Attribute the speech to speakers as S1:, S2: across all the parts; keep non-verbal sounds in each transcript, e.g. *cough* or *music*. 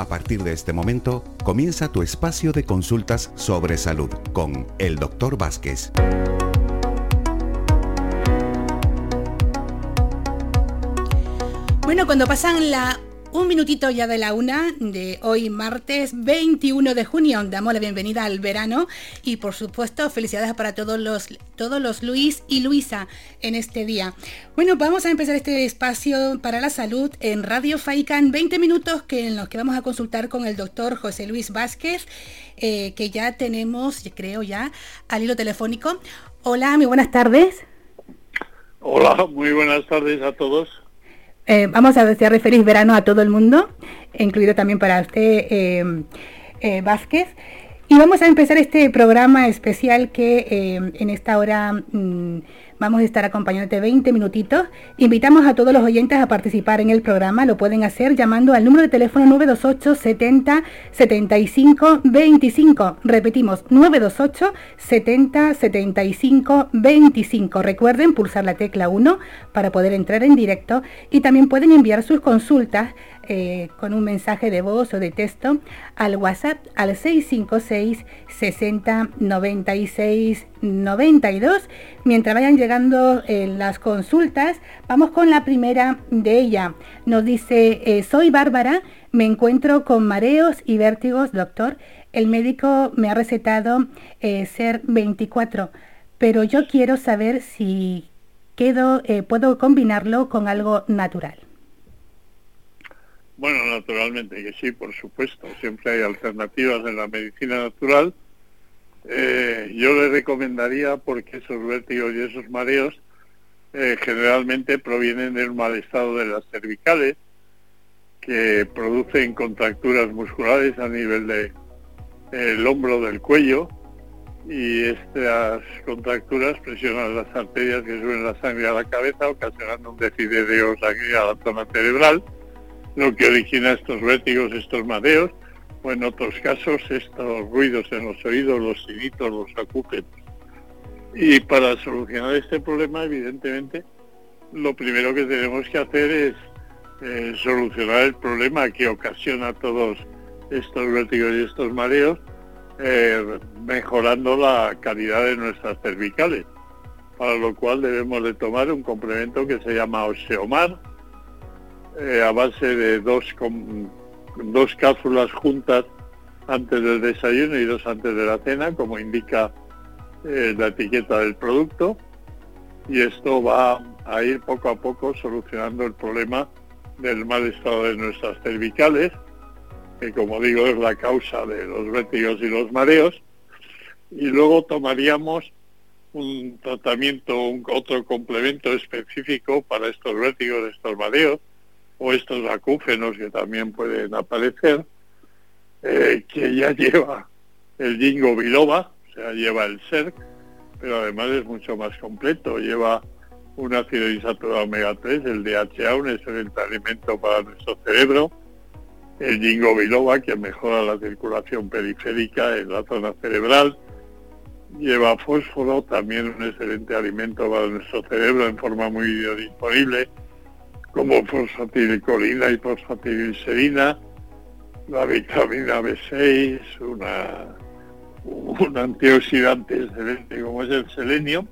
S1: A partir de este momento, comienza tu espacio de consultas sobre salud con el Dr. Vázquez.
S2: Bueno, cuando pasan la un minutito ya de la una de hoy martes 21 de junio. Damos la bienvenida al verano y por supuesto felicidades para todos los, todos los Luis y Luisa en este día. Bueno, vamos a empezar este espacio para la salud en Radio Faikan 20 minutos que en los que vamos a consultar con el doctor José Luis Vázquez, eh, que ya tenemos, creo ya, al hilo telefónico. Hola, muy buenas tardes.
S3: Hola, muy buenas tardes a todos.
S2: Eh, vamos a desear feliz verano a todo el mundo, incluido también para usted, eh, eh, Vázquez. Y vamos a empezar este programa especial que en esta hora mm, Vamos a estar acompañándote 20 minutitos. Invitamos a todos los oyentes a participar en el programa. Lo pueden hacer llamando al número de teléfono 928 70 75 25. Repetimos, 928 70 75 25. Recuerden pulsar la tecla 1 para poder entrar en directo y también pueden enviar sus consultas eh, con un mensaje de voz o de texto al WhatsApp al 656 60 96 92. Mientras vayan llegando eh, las consultas, vamos con la primera de ella. Nos dice, eh, soy Bárbara, me encuentro con mareos y vértigos, doctor. El médico me ha recetado ser 24, pero yo quiero saber si quedo, puedo combinarlo con algo natural.
S3: Bueno, naturalmente que sí, por supuesto. Siempre hay alternativas en la medicina natural. Eh, yo le recomendaría, porque esos vértigos y esos mareos eh, generalmente provienen del mal estado de las cervicales, que producen contracturas musculares a nivel del de, hombro del cuello, y estas contracturas presionan las arterias que suben la sangre a la cabeza, ocasionando un déficit de sangre a la zona cerebral lo que origina estos vértigos, estos mareos, o en otros casos estos ruidos en los oídos, los sinitos, los acúfenos. Y para solucionar este problema, evidentemente, lo primero que tenemos que hacer es eh, solucionar el problema que ocasiona todos estos vértigos y estos mareos, eh, mejorando la calidad de nuestras cervicales, para lo cual debemos de tomar un complemento que se llama Oseomar, eh, a base de dos, dos cápsulas juntas antes del desayuno y dos antes de la cena, como indica eh, la etiqueta del producto. Y esto va a ir poco a poco solucionando el problema del mal estado de nuestras cervicales, que como digo es la causa de los vértigos y los mareos. Y luego tomaríamos un tratamiento, un, otro complemento específico para estos vértigos, estos mareos, o estos acúfenos que también pueden aparecer, eh, que ya *laughs* lleva el jingo biloba, o sea, lleva el SERC, pero además es mucho más completo, lleva un ácido insaturado omega 3, el DHA, un excelente alimento para nuestro cerebro, el jingo biloba, que mejora la circulación periférica en la zona cerebral, lleva fósforo, también un excelente alimento para nuestro cerebro en forma muy biodisponible, como fosfatilicolina y fosfatiliserina, la vitamina B6, una, un antioxidante excelente como es el selenio.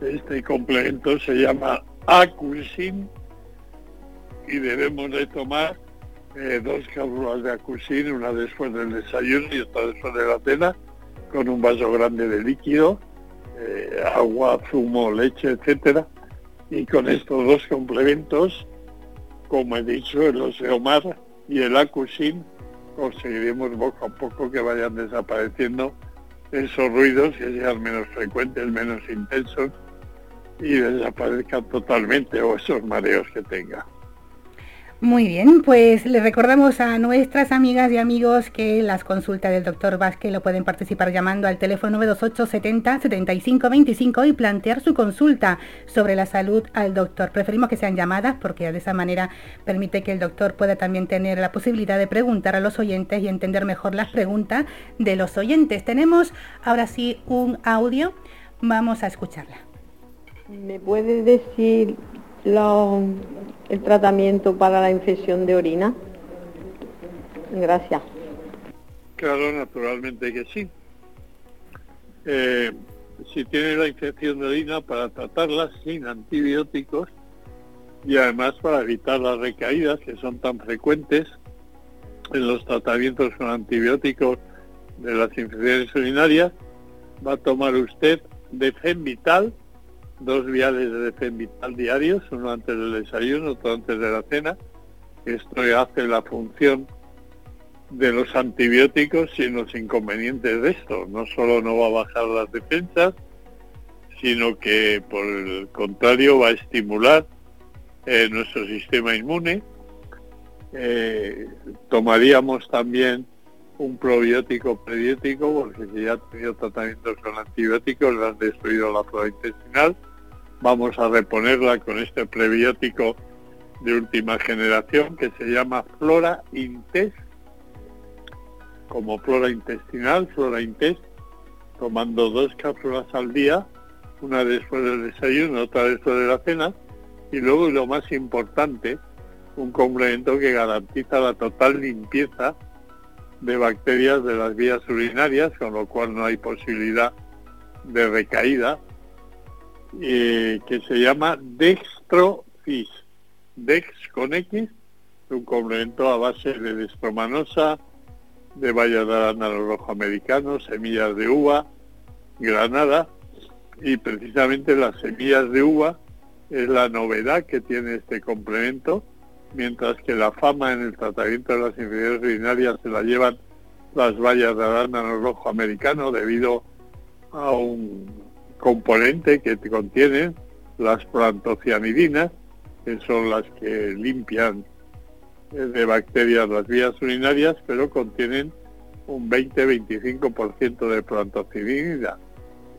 S3: Este complemento se llama Acusin y debemos de tomar eh, dos cápsulas de Acusin, una después del desayuno y otra después de la cena, con un vaso grande de líquido, eh, agua, zumo, leche, etcétera y con estos dos complementos, como he dicho, el Oseomar y el Acusin, conseguiremos poco a poco que vayan desapareciendo esos ruidos, que sean menos frecuentes, menos intensos y desaparezcan totalmente o esos mareos que tenga.
S2: Muy bien, pues le recordamos a nuestras amigas y amigos que las consultas del doctor Vázquez lo pueden participar llamando al teléfono 928 70 75 25 y plantear su consulta sobre la salud al doctor. Preferimos que sean llamadas porque de esa manera permite que el doctor pueda también tener la posibilidad de preguntar a los oyentes y entender mejor las preguntas de los oyentes. Tenemos ahora sí un audio, vamos a escucharla.
S4: ¿Me puede decir el tratamiento para la infección de orina. Gracias.
S3: Claro, naturalmente que sí. Eh, si tiene la infección de orina, para tratarla sin antibióticos y además para evitar las recaídas que son tan frecuentes en los tratamientos con antibióticos de las infecciones urinarias, va a tomar usted Defenvital, dos viales de Defenvital diarios, uno antes del desayuno, otro antes de la cena. Esto hace la función de los antibióticos sin los inconvenientes de esto. No solo no va a bajar las defensas, sino que por el contrario va a estimular eh, nuestro sistema inmune. Eh, tomaríamos también un probiótico prebiótico, porque si ya ha tenido tratamientos con antibióticos, le han destruido la flora intestinal. Vamos a reponerla con este prebiótico de última generación que se llama Flora Intest como flora intestinal, flora intest, tomando dos cápsulas al día, una después del desayuno, otra después de la cena, y luego lo más importante, un complemento que garantiza la total limpieza de bacterias de las vías urinarias, con lo cual no hay posibilidad de recaída, eh, que se llama Dextrofis. Dex con X, un complemento a base de destromanosa, de bayas de arándano rojo americano, semillas de uva, granada, y precisamente las semillas de uva es la novedad que tiene este complemento, mientras que la fama en el tratamiento de las infecciones urinarias se la llevan las bayas de arándano rojo americano debido a un componente que contienen las plantocianidinas, que son las que limpian de bacterias las vías urinarias, pero contienen un 20-25% de plantocidina.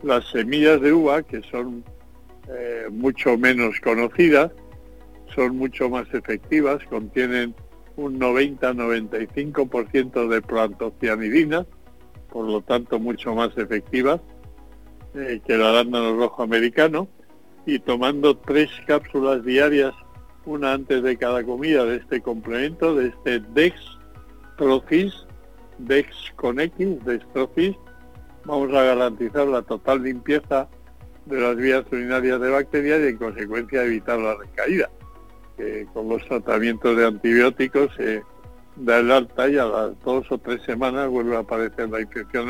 S3: Las semillas de uva, que son eh, mucho menos conocidas, son mucho más efectivas, contienen un 90-95% de plantocianidina, por lo tanto mucho más efectivas eh, que el arándano rojo americano, y tomando tres cápsulas diarias una antes de cada comida de este complemento, de este Dex Profis, Dex con X, Profis, vamos a garantizar la total limpieza de las vías urinarias de bacterias y en consecuencia evitar la recaída. Con los tratamientos de antibióticos se da el alta y a las dos o tres semanas vuelve a aparecer la infección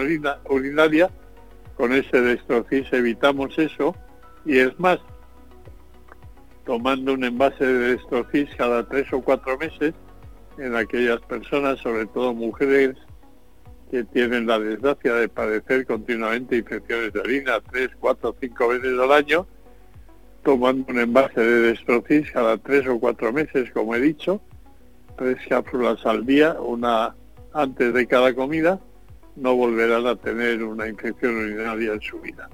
S3: urinaria. Con ese Destrofis evitamos eso y es más, tomando un envase de destrofis cada tres o cuatro meses en aquellas personas, sobre todo mujeres, que tienen la desgracia de padecer continuamente infecciones de orina tres, cuatro, cinco veces al año, tomando un envase de destrofis cada tres o cuatro meses, como he dicho, tres cápsulas al día, una antes de cada comida, no volverán a tener una infección urinaria en su vida.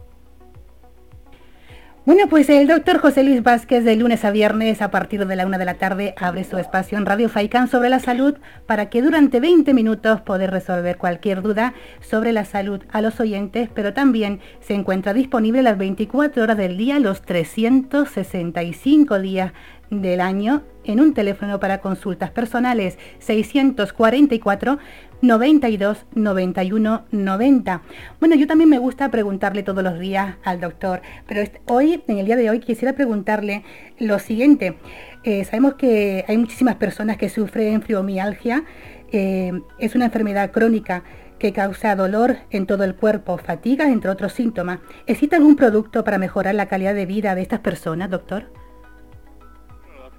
S2: Bueno, pues el doctor José Luis Vázquez de lunes a viernes a partir de la una de la tarde abre su espacio en Radio Faicán sobre la salud para que durante 20 minutos poder resolver cualquier duda sobre la salud a los oyentes, pero también se encuentra disponible las 24 horas del día, los 365 días del año en un teléfono para consultas personales 644 92 91 90. Bueno, yo también me gusta preguntarle todos los días al doctor, pero hoy, en el día de hoy, quisiera preguntarle lo siguiente. Eh, sabemos que hay muchísimas personas que sufren fibromialgia. Eh, es una enfermedad crónica que causa dolor en todo el cuerpo, fatiga, entre otros síntomas. ¿Existe algún producto para mejorar la calidad de vida de estas personas, doctor?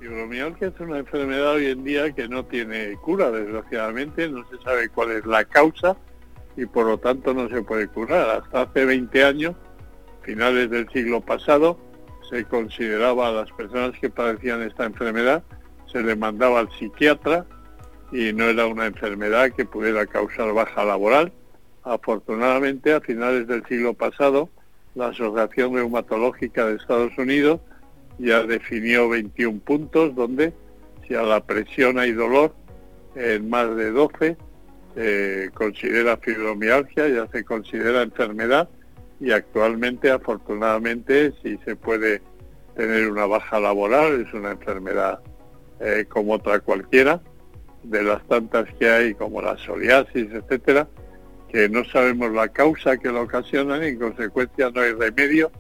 S3: Fibromialgia es una enfermedad hoy en día que no tiene cura, desgraciadamente, no se sabe cuál es la causa y por lo tanto no se puede curar. Hasta hace 20 años, finales del siglo pasado, se consideraba a las personas que padecían esta enfermedad, se le mandaba al psiquiatra y no era una enfermedad que pudiera causar baja laboral. Afortunadamente, a finales del siglo pasado, la Asociación Reumatológica de Estados Unidos ya definió 21 puntos donde si a la presión hay dolor en más de 12 se considera fibromialgia, ya se considera enfermedad y actualmente afortunadamente si se puede tener una baja laboral, es una enfermedad eh, como otra cualquiera de las tantas que hay como la psoriasis, etcétera, que no sabemos la causa que lo ocasionan y en consecuencia no hay remedio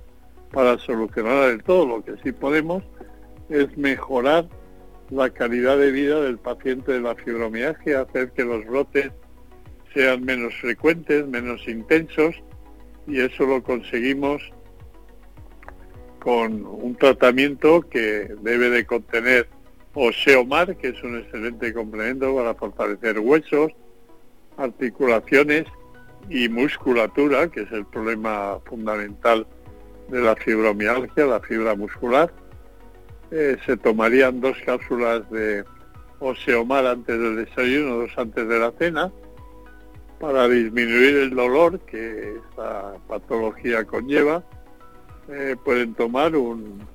S3: para solucionar del todo. Lo que sí podemos es mejorar la calidad de vida del paciente de la fibromialgia, hacer que los brotes sean menos frecuentes, menos intensos y eso lo conseguimos con un tratamiento que debe de contener Oseomar, que es un excelente complemento para fortalecer huesos, articulaciones y musculatura, que es el problema fundamental de la fibromialgia, la fibra muscular. Eh, se tomarían dos cápsulas de Oseomar antes del desayuno, dos antes de la cena, para disminuir el dolor que esta patología conlleva. Eh, pueden tomar un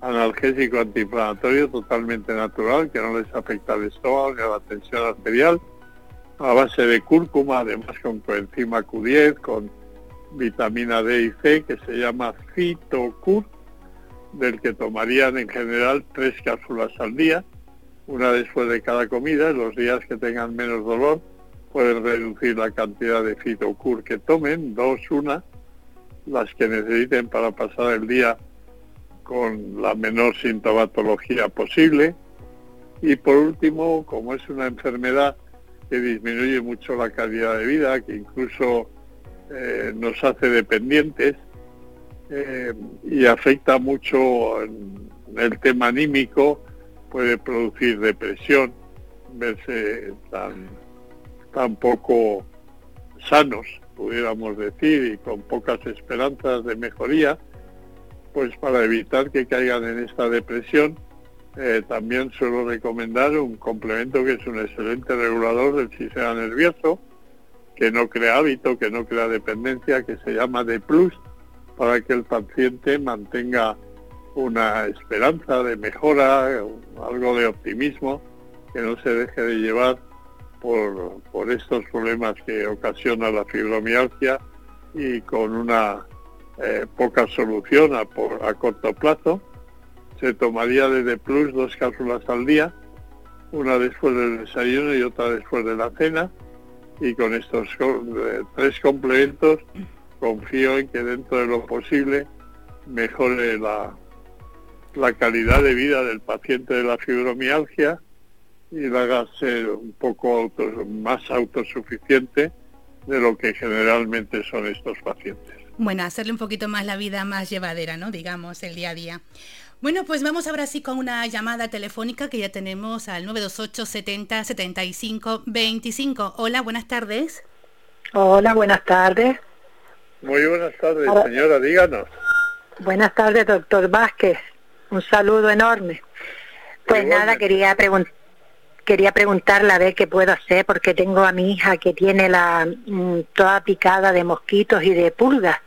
S3: analgésico antiinflamatorio totalmente natural que no les afecta al estómago ni a la tensión arterial, a base de cúrcuma, además con coenzima Q10, con vitamina D y C, que se llama Fitocur, del que tomarían en general tres cápsulas al día, una después de cada comida, en los días que tengan menos dolor, pueden reducir la cantidad de Fitocur que tomen, dos, una, las que necesiten para pasar el día con la menor sintomatología posible. Y por último, como es una enfermedad que disminuye mucho la calidad de vida, que incluso eh, nos hace dependientes eh, y afecta mucho en el tema anímico, puede producir depresión, verse tan, tan poco sanos, pudiéramos decir, y con pocas esperanzas de mejoría pues para evitar que caigan en esta depresión, eh, también suelo recomendar un complemento que es un excelente regulador del sistema nervioso, que no crea hábito, que no crea dependencia, que se llama D Plus, para que el paciente mantenga una esperanza de mejora, algo de optimismo, que no se deje de llevar por, por estos problemas que ocasiona la fibromialgia y con una eh, poca solución a, por, a corto plazo. Se tomaría de Plus dos cápsulas al día, una después del desayuno y otra después de la cena. Y con estos eh, tres complementos confío en que dentro de lo posible mejore la, la calidad de vida del paciente de la fibromialgia y la haga ser un poco más autosuficiente de lo que generalmente son estos pacientes.
S2: Bueno, hacerle un poquito más la vida más llevadera, ¿no? Digamos, el día a día. Bueno, pues vamos ahora sí con una llamada telefónica que ya tenemos al 928 70 75 25. Hola, buenas tardes.
S5: Hola, buenas tardes.
S3: Muy buenas tardes, señora, díganos.
S5: Buenas tardes, doctor Vázquez. Un saludo enorme. Pues nada, quería preguntar quería preguntarle a ver qué puedo hacer porque tengo a mi hija que tiene la mm, toda picada de mosquitos y de pulgas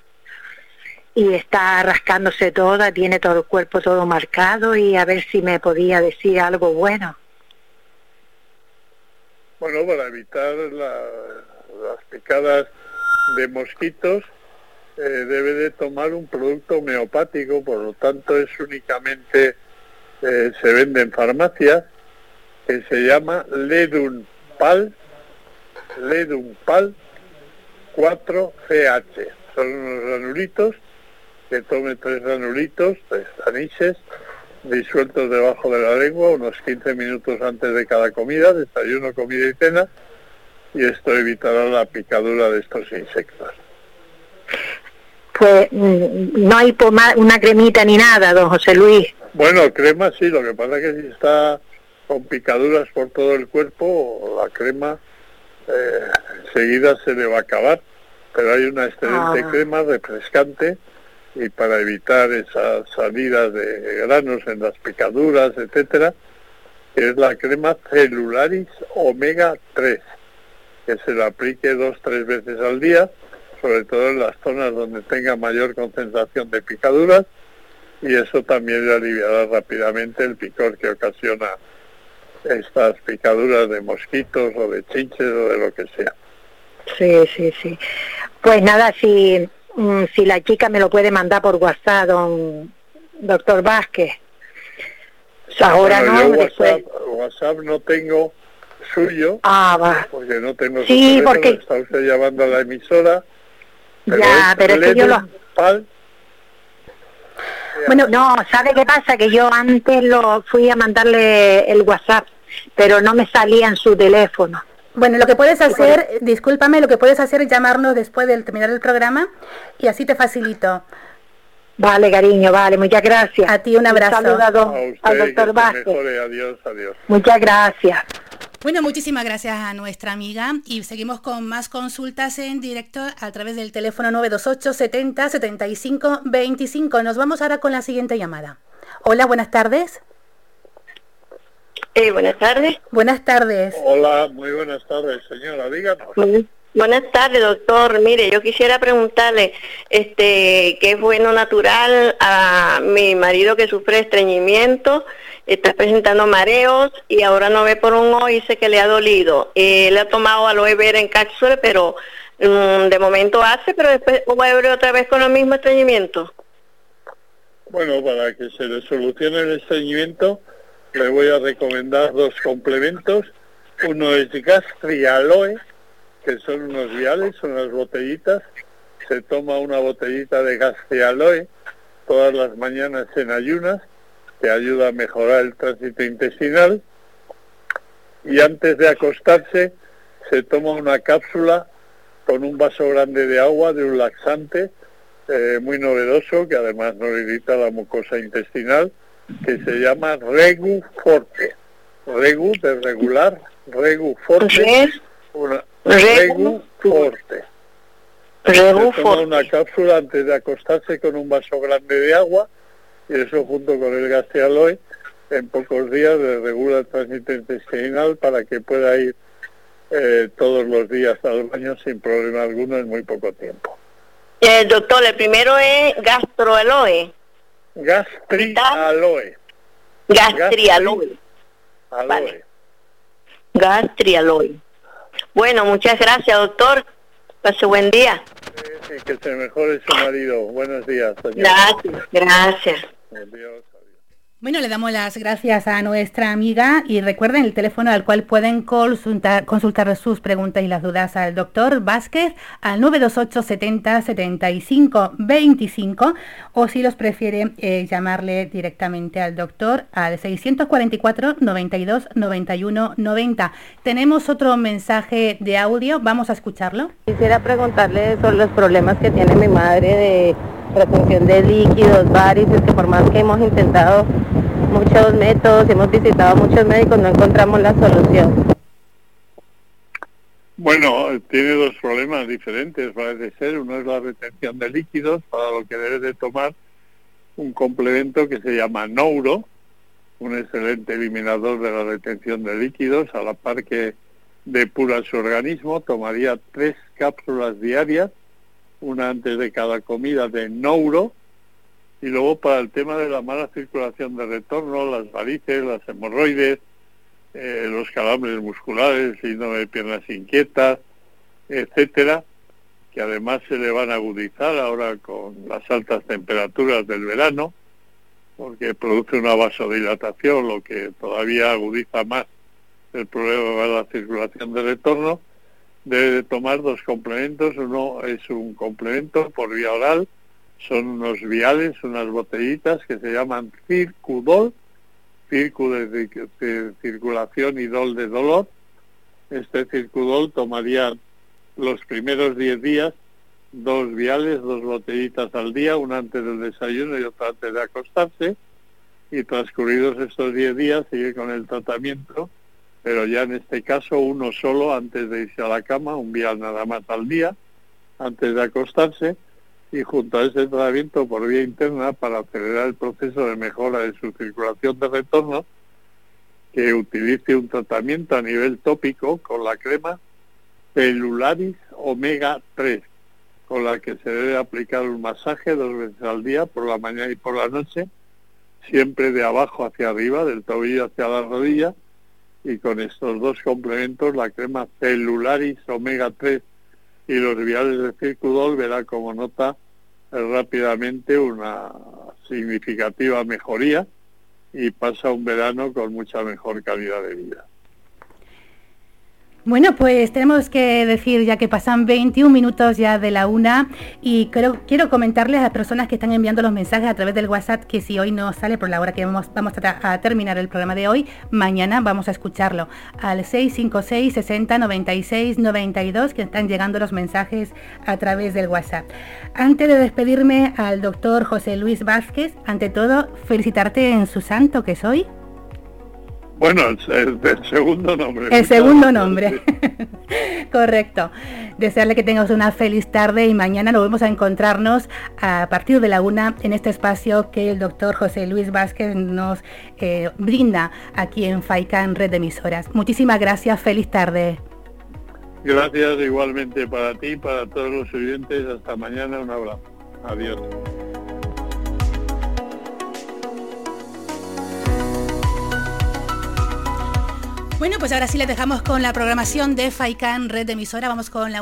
S5: y está rascándose toda, tiene todo el cuerpo todo marcado y a ver si me podía decir algo bueno.
S3: Bueno, para evitar las picadas de mosquitos eh, debe de tomar un producto homeopático, por lo tanto es únicamente, eh, se vende en farmacias, que se llama Ledunpal, Ledunpal 4CH. Son unos granulitos que tome tres granulitos, tres anises, disueltos debajo de la lengua unos 15 minutos antes de cada comida, desayuno, comida y cena, y esto evitará la picadura de estos insectos.
S5: Pues mm, no hay una cremita ni nada, don José Luis.
S3: Bueno, crema sí, lo que pasa es que si está con picaduras por todo el cuerpo, la crema eh, enseguida se le va a acabar, pero hay una excelente ah. crema refrescante y para evitar esas salidas de granos en las picaduras, etcétera, es la crema Celularis Omega 3, que se la aplique dos, tres veces al día, sobre todo en las zonas donde tenga mayor concentración de picaduras, y eso también le aliviará rápidamente el picor que ocasiona estas picaduras de mosquitos o de chinches o de lo que sea.
S5: Sí, sí, sí. Pues nada, si Mm, si la chica me lo puede mandar por WhatsApp, don doctor Vázquez.
S3: Ahora no, WhatsApp, WhatsApp no tengo suyo.
S5: Ah, va.
S3: Porque no tengo
S5: Sí,
S3: su teléfono,
S5: porque-
S3: está usted llamando a la emisora.
S5: Ya, pero es que yo lo-
S3: Pal,
S5: Bueno, no, ¿sabe qué pasa? Que yo antes lo fui a mandarle el WhatsApp, pero no me salía en su teléfono.
S2: Bueno, lo que puedes hacer, discúlpame, lo que puedes hacer es llamarnos después de terminar el programa y así te facilito.
S5: Vale, cariño, vale, muchas gracias.
S2: A ti un abrazo.
S5: saludo a do-
S3: a usted
S5: al doctor Vázquez.
S3: mejore. Adiós, adiós.
S5: Muchas gracias.
S2: Bueno, muchísimas gracias a nuestra amiga y seguimos con más consultas en directo a través del teléfono 928 70 75 25. Nos vamos ahora con la siguiente llamada. Hola, buenas tardes.
S6: Eh, buenas tardes.
S2: Buenas tardes.
S3: Hola, muy buenas tardes, señora. Díganos.
S6: Buenas- Buenas tardes, doctor. Mire, yo quisiera preguntarle, este, ¿qué es bueno natural a mi marido que sufre estreñimiento? Está presentando mareos y ahora no ve por un ojo y dice que le ha dolido. Eh, Él ha tomado aloe vera en cápsula, pero mm, de momento hace, pero después vuelve otra vez con el mismo estreñimiento.
S3: Bueno, para que se le solucione el estreñimiento, le voy a recomendar dos complementos. Uno es Gastrialoe, que son unos viales, unas botellitas. Se toma una botellita de Gastrialoe todas las mañanas en ayunas, que ayuda a mejorar el tránsito intestinal. Y antes de acostarse, se toma una cápsula con un vaso grande de agua de un laxante eh, muy novedoso que además no irrita la mucosa intestinal que se llama Regu Forte. Regu de regular, Regu Forte. Una-
S6: Regu
S3: Forte.
S6: Regu
S3: Se toma
S6: Forte.
S3: una cápsula antes de acostarse con un vaso grande de agua y eso junto con el gastrialoe en pocos días le regula el tránsito intestinal para que pueda ir eh, todos los días al baño sin problema alguno en muy poco tiempo.
S6: Eh, doctor, el primero es gastroaloe,
S3: Gastrialoe.
S6: gastrialoe.
S3: Aloe.
S6: Vale. Gastrialoe. Bueno, muchas gracias, doctor. Pase buen día.
S3: Que se mejore su marido. Buenos días, señor.
S6: Gracias, gracias.
S3: Adiós.
S2: Bueno, le damos las gracias a nuestra amiga y recuerden el teléfono al cual pueden consultar, consultar sus preguntas y las dudas al doctor Vázquez al 928 70 75 25 o si los prefiere eh, llamarle directamente al doctor al 644 92 91 90. Tenemos otro mensaje de audio, vamos a escucharlo.
S7: Quisiera preguntarle sobre los problemas que tiene mi madre de retención de líquidos, varices, que por más que hemos intentado muchos métodos, hemos visitado muchos médicos, no encontramos la solución.
S3: Bueno, tiene dos problemas diferentes, parece ser. Uno es la retención de líquidos, para lo que debe de tomar un complemento que se llama Nouro, un excelente eliminador de la retención de líquidos, a la par que depura su organismo. Tomaría tres cápsulas diarias, una antes de cada comida de Nouro, y luego para el tema de la mala circulación de retorno, las varices, las hemorroides, eh, los calambres musculares, síndrome de piernas inquietas, etcétera, que además se le van a agudizar ahora con las altas temperaturas del verano, porque produce una vasodilatación, lo que todavía agudiza más el problema de la circulación de retorno, debe de tomar dos complementos. Uno es un complemento por vía oral, son unos viales, unas botellitas que se llaman Circudol, circu de, ci- de circulación y dol de dolor. Este Circudol tomaría los primeros 10 días dos viales, dos botellitas al día, una antes del desayuno y otra antes de acostarse. Y transcurridos estos 10 días sigue con el tratamiento, pero ya en este caso uno solo antes de irse a la cama, un vial nada más al día, antes de acostarse y junto a ese tratamiento por vía interna para acelerar el proceso de mejora de su circulación de retorno, que utilice un tratamiento a nivel tópico con la crema Celularis Omega 3, con la que se debe aplicar un masaje dos veces al día, por la mañana y por la noche, siempre de abajo hacia arriba, del tobillo hacia la rodilla, y con estos dos complementos, la crema Celularis Omega 3 y los viales de Circudol verá como nota rápidamente una significativa mejoría y pasa un verano con mucha mejor calidad de vida.
S2: Bueno, pues tenemos que decir ya que pasan 21 minutos ya de la una y creo, quiero comentarles a las personas que están enviando los mensajes a través del WhatsApp que si hoy no sale por la hora que vamos, vamos a, terminar el programa de hoy, mañana vamos a escucharlo al 656 60 96 92 que están llegando los mensajes a través del WhatsApp. Antes de despedirme al doctor José Luis Vázquez, ante todo felicitarte en su santo que soy.
S3: Bueno, el, segundo nombre.
S2: El segundo nombre. *laughs* Correcto. Desearle que tengas una feliz tarde y mañana nos vemos a encontrarnos a partir de la una en este espacio que el doctor José Luis Vázquez nos eh, brinda aquí en FAICAN Red de Emisoras. Muchísimas gracias. Feliz tarde.
S3: Gracias igualmente para ti, para todos los oyentes. Hasta mañana. Un abrazo. Adiós.
S2: Bueno, pues ahora sí les dejamos con la programación de FAICAN Red Emisora. Vamos con la